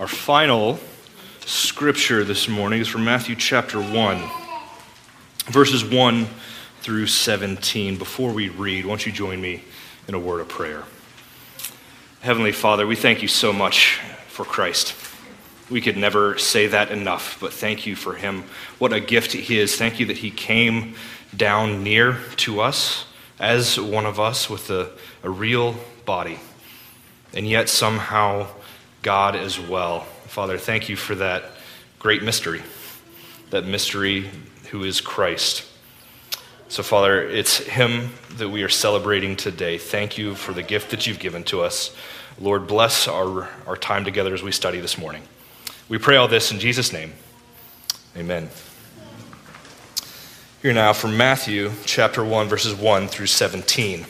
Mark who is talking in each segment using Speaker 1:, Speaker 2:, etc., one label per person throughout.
Speaker 1: Our final scripture this morning is from Matthew chapter 1, verses 1 through 17. Before we read, won't you join me in a word of prayer? Heavenly Father, we thank you so much for Christ. We could never say that enough, but thank you for him. What a gift he is. Thank you that he came down near to us as one of us with a, a real body, and yet somehow God as well. Father, thank you for that great mystery, that mystery who is Christ. So, Father, it's Him that we are celebrating today. Thank you for the gift that you've given to us. Lord, bless our, our time together as we study this morning. We pray all this in Jesus' name. Amen. Here now from Matthew chapter 1, verses 1 through 17.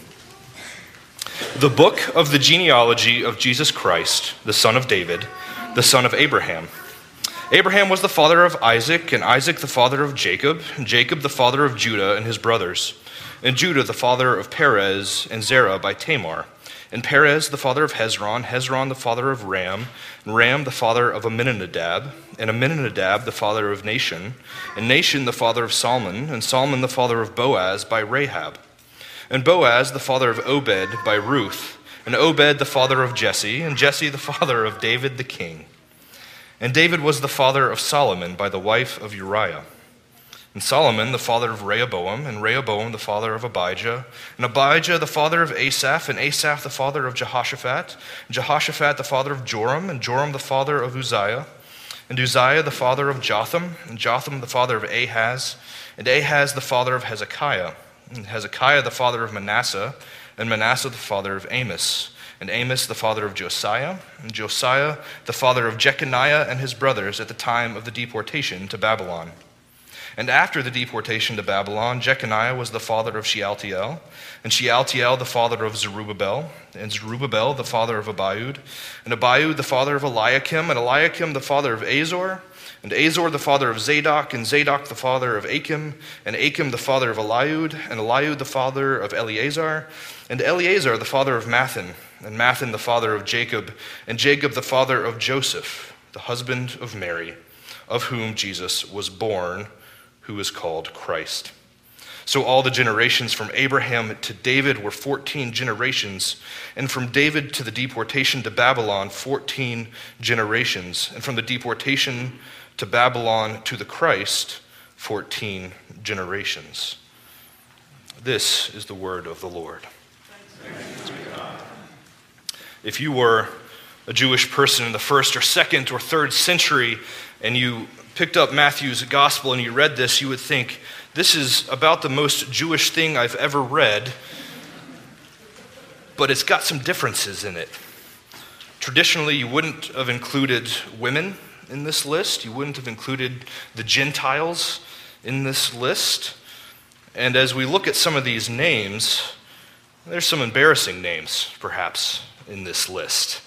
Speaker 1: The book of the genealogy of Jesus Christ, the son of David, the son of Abraham. Abraham was the father of Isaac, and Isaac the father of Jacob, and Jacob the father of Judah and his brothers, and Judah the father of Perez and Zerah by Tamar, and Perez the father of Hezron, Hezron the father of Ram, and Ram the father of Amminadab, and Amminadab the father of Nahshon, and Nahshon the father of Salmon, and Salmon the father of Boaz by Rahab, and Boaz the father of Obed by Ruth, and Obed the father of Jesse, and Jesse the father of David the king. And David was the father of Solomon by the wife of Uriah. And Solomon the father of Rehoboam, and Rehoboam the father of Abijah, and Abijah the father of Asaph, and Asaph the father of Jehoshaphat, and Jehoshaphat the father of Joram, and Joram the father of Uzziah, and Uzziah the father of Jotham, and Jotham the father of Ahaz, and Ahaz the father of Hezekiah, Hezekiah the father of Manasseh, and Manasseh the father of Amos and Amos the father of Josiah, and Josiah the father of Jeconiah and his brothers at the time of the deportation to Babylon. And after the deportation to Babylon, Jeconiah was the father of Shealtiel, and Shealtiel the father of Zerubbabel, and Zerubbabel the father of Abiud, and Abiud the father of Eliakim, and Eliakim the father of Azor, and Azor the father of Zadok, and Zadok the father of Achim, and Achim the father of Eliud, and Eliud the father of Eleazar, and Eleazar the father of Matthan, and Matthan the father of Jacob, and Jacob the father of Joseph, the husband of Mary, of whom Jesus was born, who is called Christ. So all the generations from Abraham to David were 14 generations, and from David to the deportation to Babylon, 14 generations, and from the deportation to Babylon to the Christ, 14 generations. This is the word of the Lord. If you were a Jewish person in the first or second or third century and you picked up Matthew's gospel and you read this, you would think, this is about the most Jewish thing I've ever read, but it's got some differences in it. Traditionally, you wouldn't have included women in this list, you wouldn't have included the Gentiles in this list. And as we look at some of these names, there's some embarrassing names, perhaps, in this list.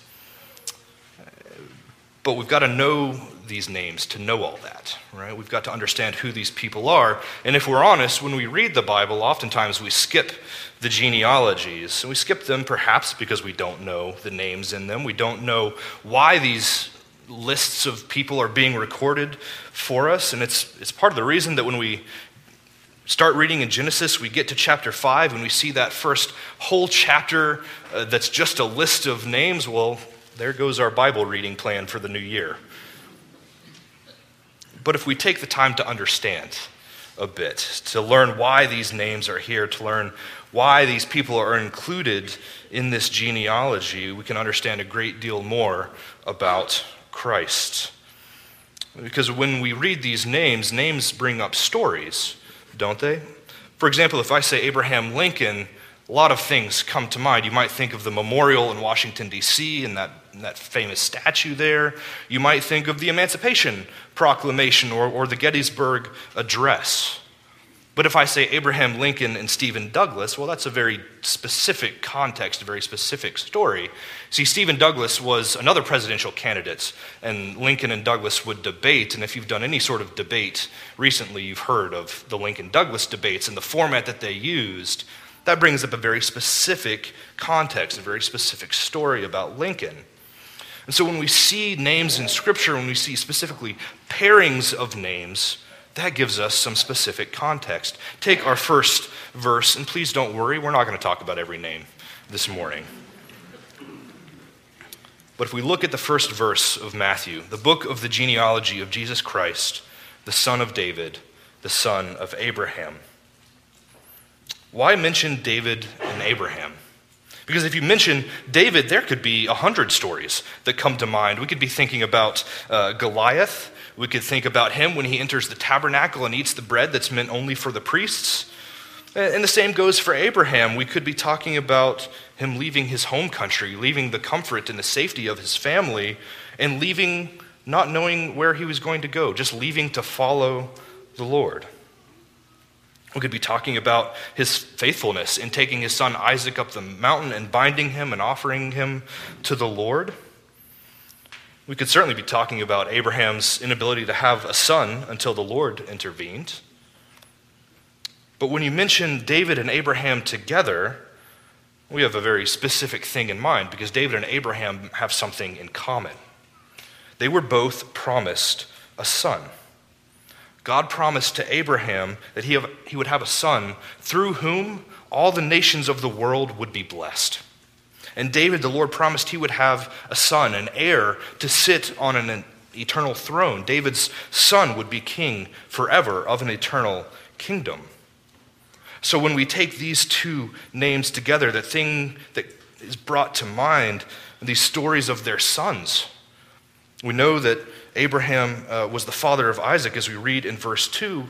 Speaker 1: But we've got to know these names to know all that, right? We've got to understand who these people are. And if we're honest, when we read the Bible, oftentimes we skip the genealogies. And we skip them perhaps because we don't know the names in them. We don't know why these lists of people are being recorded for us. And it's, it's part of the reason that when we start reading in Genesis, we get to chapter 5, and we see that first whole chapter uh, that's just a list of names. Well, there goes our Bible reading plan for the new year. But if we take the time to understand a bit, to learn why these names are here, to learn why these people are included in this genealogy, we can understand a great deal more about Christ. Because when we read these names, names bring up stories don't they? For example, if I say Abraham Lincoln, a lot of things come to mind. You might think of the memorial in Washington, D.C., and that, that famous statue there. You might think of the Emancipation Proclamation or, or the Gettysburg Address. But if I say Abraham Lincoln and Stephen Douglas, well, that's a very specific context, a very specific story. See, Stephen Douglas was another presidential candidate, and Lincoln and Douglas would debate. And if you've done any sort of debate recently, you've heard of the Lincoln Douglas debates and the format that they used. That brings up a very specific context, a very specific story about Lincoln. And so when we see names in Scripture, when we see specifically pairings of names, that gives us some specific context. Take our first verse, and please don't worry, we're not going to talk about every name this morning. But if we look at the first verse of Matthew, the book of the genealogy of Jesus Christ, the son of David, the son of Abraham. Why mention David and Abraham? Because if you mention David, there could be a hundred stories that come to mind. We could be thinking about uh, Goliath. We could think about him when he enters the tabernacle and eats the bread that's meant only for the priests. And the same goes for Abraham. We could be talking about him leaving his home country, leaving the comfort and the safety of his family, and leaving not knowing where he was going to go, just leaving to follow the Lord. We could be talking about his faithfulness in taking his son Isaac up the mountain and binding him and offering him to the Lord. We could certainly be talking about Abraham's inability to have a son until the Lord intervened. But when you mention David and Abraham together, we have a very specific thing in mind because David and Abraham have something in common. They were both promised a son. God promised to Abraham that he, he would have a son through whom all the nations of the world would be blessed. And David, the Lord promised he would have a son, an heir, to sit on an eternal throne. David's son would be king forever of an eternal kingdom. So when we take these two names together, the thing that is brought to mind, these stories of their sons, we know that Abraham uh, was the father of Isaac, as we read in verse 2.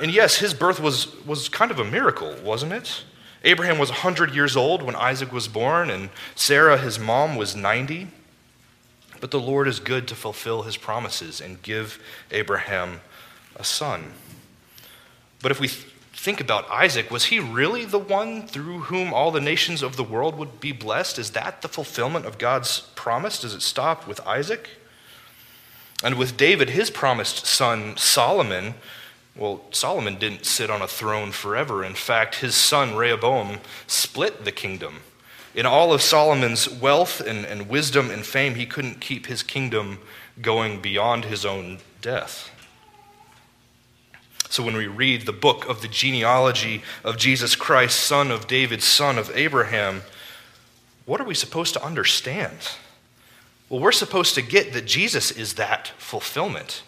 Speaker 1: And yes, his birth was, was kind of a miracle, wasn't it? Abraham was 100 years old when Isaac was born, and Sarah, his mom, was 90. But the Lord is good to fulfill his promises and give Abraham a son. But if we think about Isaac, was he really the one through whom all the nations of the world would be blessed? Is that the fulfillment of God's promise? Does it stop with Isaac? And with David, his promised son Solomon, well, Solomon didn't sit on a throne forever. In fact, his son Rehoboam split the kingdom. In all of Solomon's wealth and, and wisdom and fame, he couldn't keep his kingdom going beyond his own death. So when we read the book of the genealogy of Jesus Christ, son of David, son of Abraham, what are we supposed to understand? Well, we're supposed to get that Jesus is that fulfillment.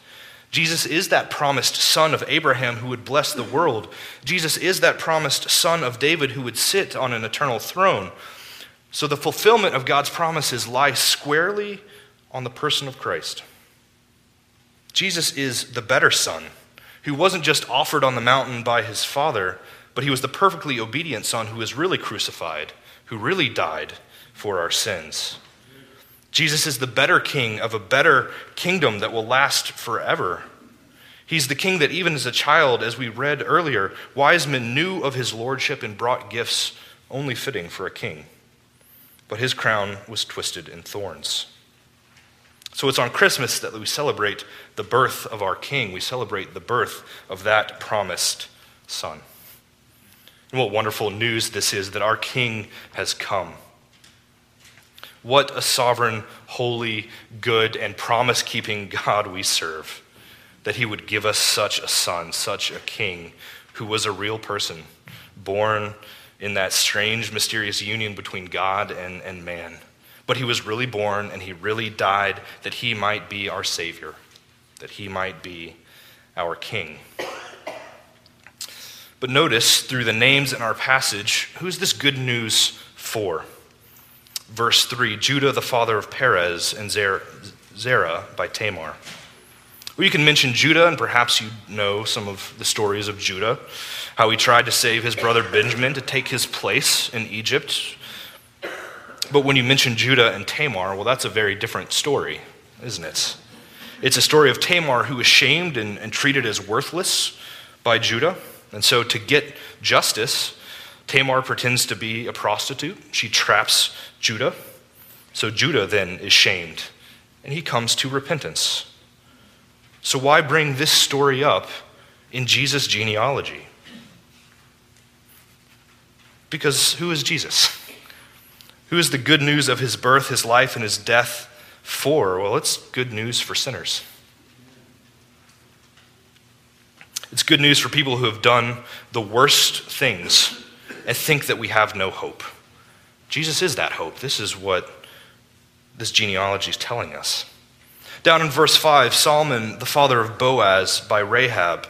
Speaker 1: Jesus is that promised son of Abraham who would bless the world. Jesus is that promised son of David who would sit on an eternal throne. So the fulfillment of God's promises lies squarely on the person of Christ. Jesus is the better son who wasn't just offered on the mountain by his father, but he was the perfectly obedient son who was really crucified, who really died for our sins. Jesus is the better king of a better kingdom that will last forever. He's the king that, even as a child, as we read earlier, wise men knew of his lordship and brought gifts only fitting for a king. But his crown was twisted in thorns. So it's on Christmas that we celebrate the birth of our king. We celebrate the birth of that promised son. And what wonderful news this is that our king has come. What a sovereign, holy, good, and promise keeping God we serve. That he would give us such a son, such a king, who was a real person, born in that strange, mysterious union between God and, and man. But he was really born and he really died that he might be our Savior, that he might be our King. But notice through the names in our passage, who's this good news for? Verse 3 Judah, the father of Perez, and Zerah by Tamar. Well, you can mention Judah, and perhaps you know some of the stories of Judah, how he tried to save his brother Benjamin to take his place in Egypt. But when you mention Judah and Tamar, well, that's a very different story, isn't it? It's a story of Tamar who was shamed and, and treated as worthless by Judah. And so, to get justice, Tamar pretends to be a prostitute. She traps Judah. So Judah then is shamed, and he comes to repentance. So, why bring this story up in Jesus' genealogy? Because who is Jesus? Who is the good news of his birth, his life, and his death for? Well, it's good news for sinners. It's good news for people who have done the worst things and think that we have no hope. Jesus is that hope. This is what this genealogy is telling us. Down in verse 5, Solomon, the father of Boaz by Rahab.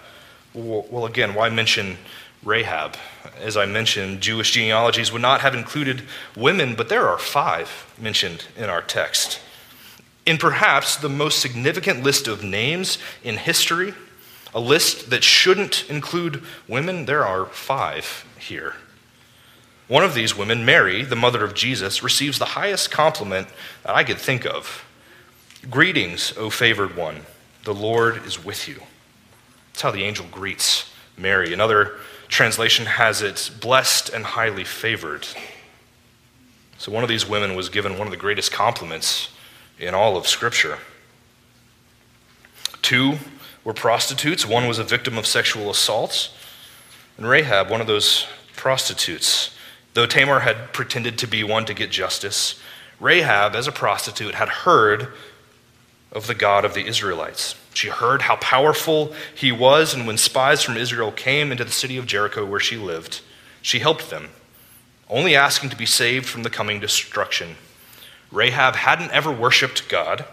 Speaker 1: Well, again, why mention Rahab? As I mentioned, Jewish genealogies would not have included women, but there are five mentioned in our text. In perhaps the most significant list of names in history, a list that shouldn't include women, there are five here. One of these women, Mary, the mother of Jesus, receives the highest compliment that I could think of Greetings, O favored one, the Lord is with you. That's how the angel greets Mary. Another translation has it, blessed and highly favored. So one of these women was given one of the greatest compliments in all of Scripture. Two were prostitutes, one was a victim of sexual assault, and Rahab, one of those prostitutes. Though Tamar had pretended to be one to get justice, Rahab, as a prostitute, had heard of the God of the Israelites. She heard how powerful he was, and when spies from Israel came into the city of Jericho where she lived, she helped them, only asking to be saved from the coming destruction. Rahab hadn't ever worshiped God.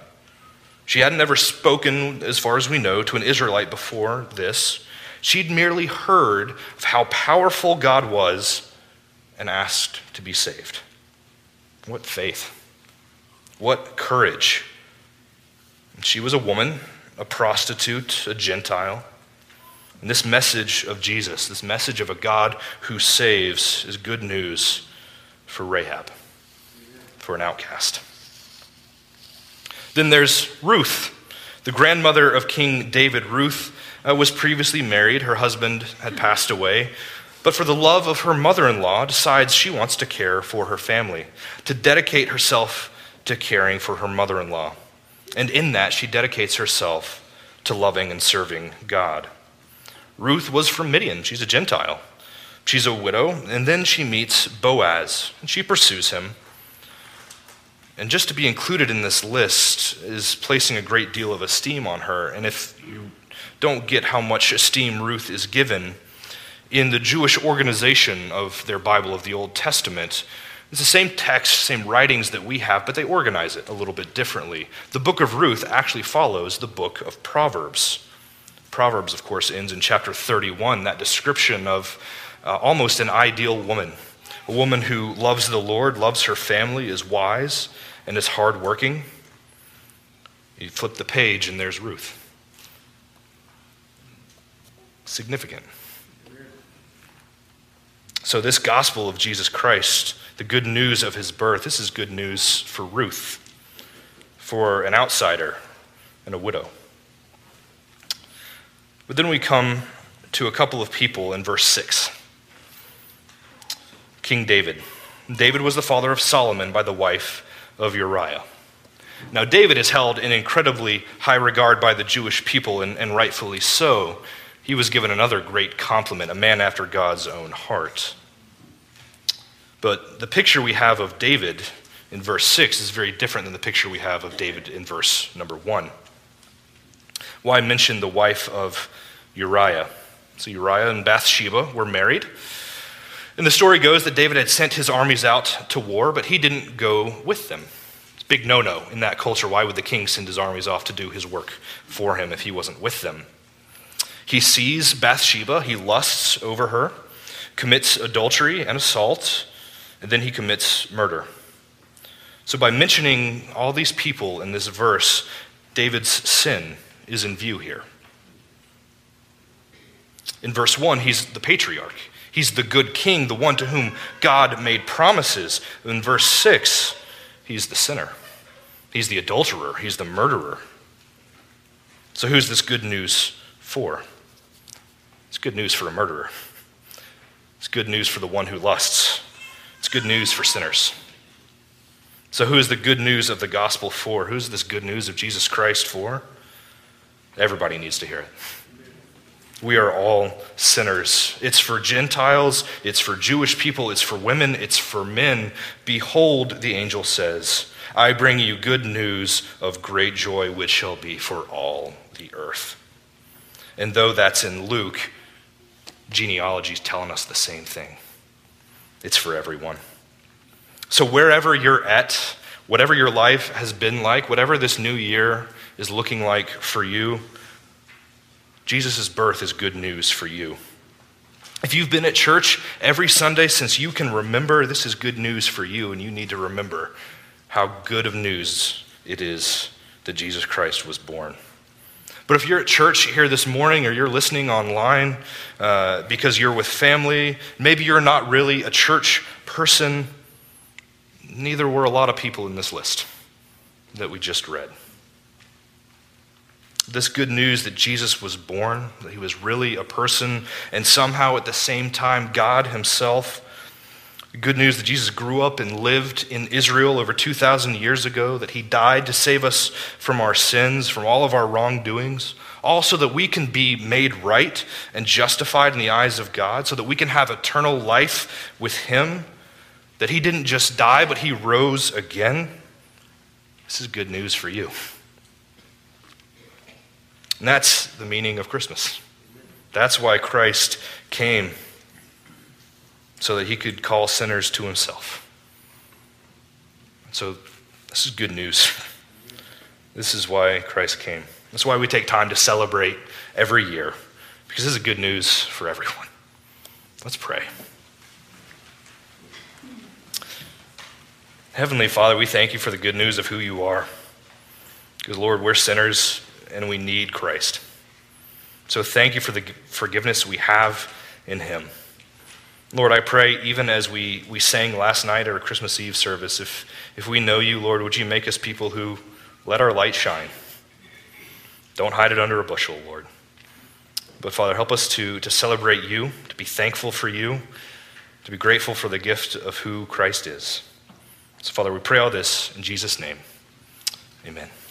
Speaker 1: She hadn't ever spoken, as far as we know, to an Israelite before this. She'd merely heard of how powerful God was and asked to be saved. What faith! What courage! She was a woman, a prostitute, a Gentile. And this message of Jesus, this message of a God who saves, is good news for Rahab, for an outcast. Then there's Ruth, the grandmother of King David. Ruth uh, was previously married, her husband had passed away but for the love of her mother in law, decides she wants to care for her family, to dedicate herself to caring for her mother in law. And in that, she dedicates herself to loving and serving God. Ruth was from Midian, she's a Gentile. She's a widow, and then she meets Boaz, and she pursues him. And just to be included in this list is placing a great deal of esteem on her. And if you don't get how much esteem Ruth is given, in the Jewish organization of their Bible of the Old Testament. It's the same text, same writings that we have, but they organize it a little bit differently. The book of Ruth actually follows the book of Proverbs. Proverbs, of course, ends in chapter 31, that description of uh, almost an ideal woman. A woman who loves the Lord, loves her family, is wise, and is hardworking. You flip the page, and there's Ruth. Significant. So, this gospel of Jesus Christ, the good news of his birth, this is good news for Ruth, for an outsider and a widow. But then we come to a couple of people in verse 6. King David. David was the father of Solomon by the wife of Uriah. Now, David is held in incredibly high regard by the Jewish people, and, and rightfully so. He was given another great compliment, a man after God's own heart. But the picture we have of David in verse 6 is very different than the picture we have of David in verse number 1. Why mention the wife of Uriah? So Uriah and Bathsheba were married. And the story goes that David had sent his armies out to war, but he didn't go with them. It's a big no no in that culture. Why would the king send his armies off to do his work for him if he wasn't with them? He sees Bathsheba, he lusts over her, commits adultery and assault, and then he commits murder. So, by mentioning all these people in this verse, David's sin is in view here. In verse 1, he's the patriarch. He's the good king, the one to whom God made promises. In verse 6, he's the sinner. He's the adulterer. He's the murderer. So, who's this good news for? It's good news for a murderer. It's good news for the one who lusts. It's good news for sinners. So, who is the good news of the gospel for? Who's this good news of Jesus Christ for? Everybody needs to hear it. We are all sinners. It's for Gentiles, it's for Jewish people, it's for women, it's for men. Behold, the angel says, I bring you good news of great joy, which shall be for all the earth. And though that's in Luke, genealogy is telling us the same thing. It's for everyone. So, wherever you're at, whatever your life has been like, whatever this new year is looking like for you, Jesus' birth is good news for you. If you've been at church every Sunday since you can remember, this is good news for you, and you need to remember how good of news it is that Jesus Christ was born. But if you're at church here this morning or you're listening online uh, because you're with family, maybe you're not really a church person, neither were a lot of people in this list that we just read. This good news that Jesus was born, that he was really a person, and somehow at the same time, God himself Good news that Jesus grew up and lived in Israel over 2,000 years ago, that he died to save us from our sins, from all of our wrongdoings, also that we can be made right and justified in the eyes of God, so that we can have eternal life with him, that he didn't just die, but he rose again. This is good news for you. And that's the meaning of Christmas. That's why Christ came so that he could call sinners to himself. So, this is good news. This is why Christ came. That's why we take time to celebrate every year, because this is good news for everyone. Let's pray. Heavenly Father, we thank you for the good news of who you are. Because, Lord, we're sinners and we need Christ. So, thank you for the forgiveness we have in him. Lord, I pray, even as we, we sang last night at our Christmas Eve service, if, if we know you, Lord, would you make us people who let our light shine? Don't hide it under a bushel, Lord. But Father, help us to, to celebrate you, to be thankful for you, to be grateful for the gift of who Christ is. So, Father, we pray all this in Jesus' name. Amen.